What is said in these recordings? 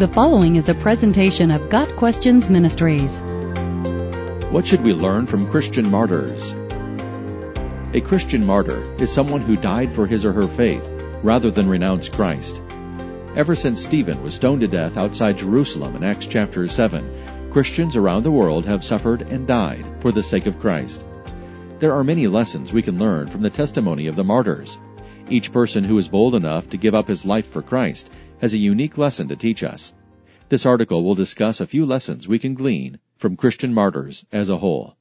The following is a presentation of Got Questions Ministries. What should we learn from Christian martyrs? A Christian martyr is someone who died for his or her faith rather than renounce Christ. Ever since Stephen was stoned to death outside Jerusalem in Acts chapter 7, Christians around the world have suffered and died for the sake of Christ. There are many lessons we can learn from the testimony of the martyrs. Each person who is bold enough to give up his life for Christ has a unique lesson to teach us. This article will discuss a few lessons we can glean from Christian martyrs as a whole.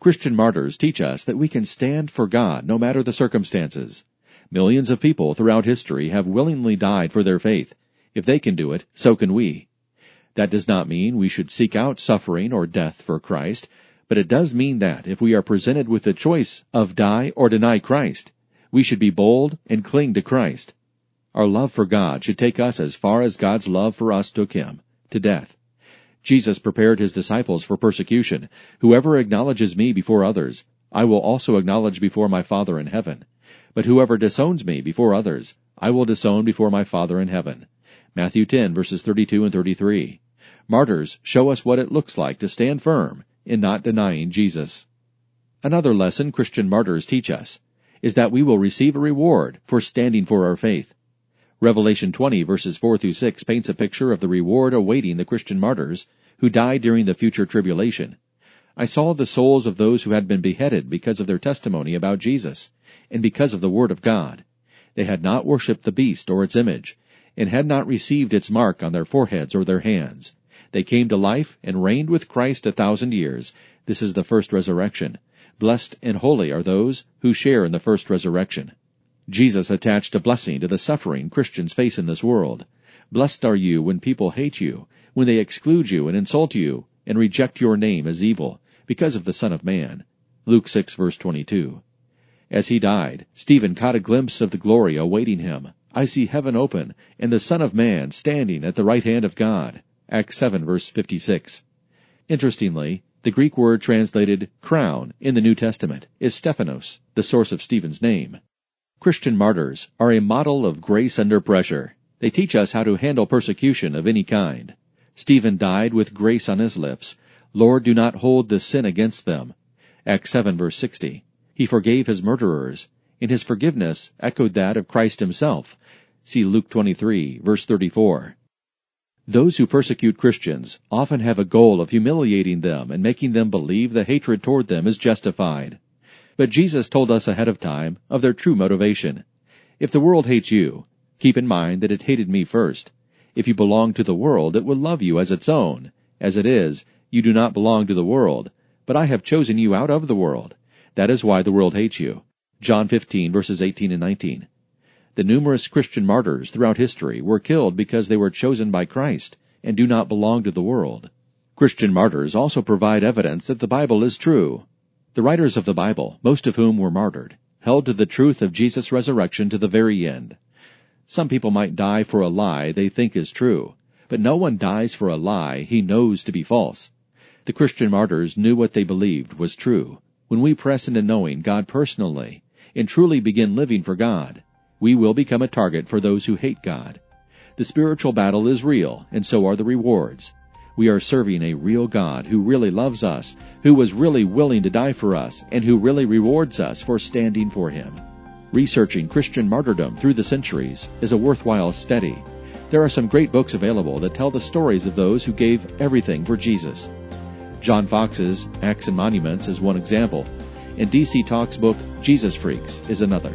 Christian martyrs teach us that we can stand for God no matter the circumstances. Millions of people throughout history have willingly died for their faith. If they can do it, so can we. That does not mean we should seek out suffering or death for Christ, but it does mean that if we are presented with the choice of die or deny Christ, we should be bold and cling to Christ. Our love for God should take us as far as God's love for us took him, to death. Jesus prepared his disciples for persecution. Whoever acknowledges me before others, I will also acknowledge before my Father in heaven. But whoever disowns me before others, I will disown before my Father in heaven. Matthew 10 verses 32 and 33. Martyrs show us what it looks like to stand firm in not denying Jesus. Another lesson Christian martyrs teach us is that we will receive a reward for standing for our faith. Revelation 20 verses 4 through 6 paints a picture of the reward awaiting the Christian martyrs who die during the future tribulation. I saw the souls of those who had been beheaded because of their testimony about Jesus and because of the word of God. They had not worshipped the beast or its image and had not received its mark on their foreheads or their hands. They came to life and reigned with Christ a thousand years. This is the first resurrection. Blessed and holy are those who share in the first resurrection. Jesus attached a blessing to the suffering Christians face in this world. Blessed are you when people hate you, when they exclude you and insult you, and reject your name as evil, because of the Son of Man. Luke 6 verse 22. As he died, Stephen caught a glimpse of the glory awaiting him. I see heaven open, and the Son of Man standing at the right hand of God. Acts 7 verse 56. Interestingly, the Greek word translated crown in the New Testament is Stephanos, the source of Stephen's name. Christian martyrs are a model of grace under pressure. They teach us how to handle persecution of any kind. Stephen died with grace on his lips. Lord, do not hold this sin against them. Acts 7 verse 60. He forgave his murderers, and his forgiveness echoed that of Christ himself. See Luke 23 verse 34. Those who persecute Christians often have a goal of humiliating them and making them believe the hatred toward them is justified. But Jesus told us ahead of time of their true motivation. If the world hates you, keep in mind that it hated me first. If you belong to the world, it will love you as its own. As it is, you do not belong to the world, but I have chosen you out of the world. That is why the world hates you. John 15 verses 18 and 19. The numerous Christian martyrs throughout history were killed because they were chosen by Christ and do not belong to the world. Christian martyrs also provide evidence that the Bible is true. The writers of the Bible, most of whom were martyred, held to the truth of Jesus' resurrection to the very end. Some people might die for a lie they think is true, but no one dies for a lie he knows to be false. The Christian martyrs knew what they believed was true. When we press into knowing God personally and truly begin living for God, we will become a target for those who hate God. The spiritual battle is real, and so are the rewards. We are serving a real God who really loves us, who was really willing to die for us, and who really rewards us for standing for Him. Researching Christian martyrdom through the centuries is a worthwhile study. There are some great books available that tell the stories of those who gave everything for Jesus. John Foxe's Acts and Monuments is one example, and DC Talk's book Jesus Freaks is another.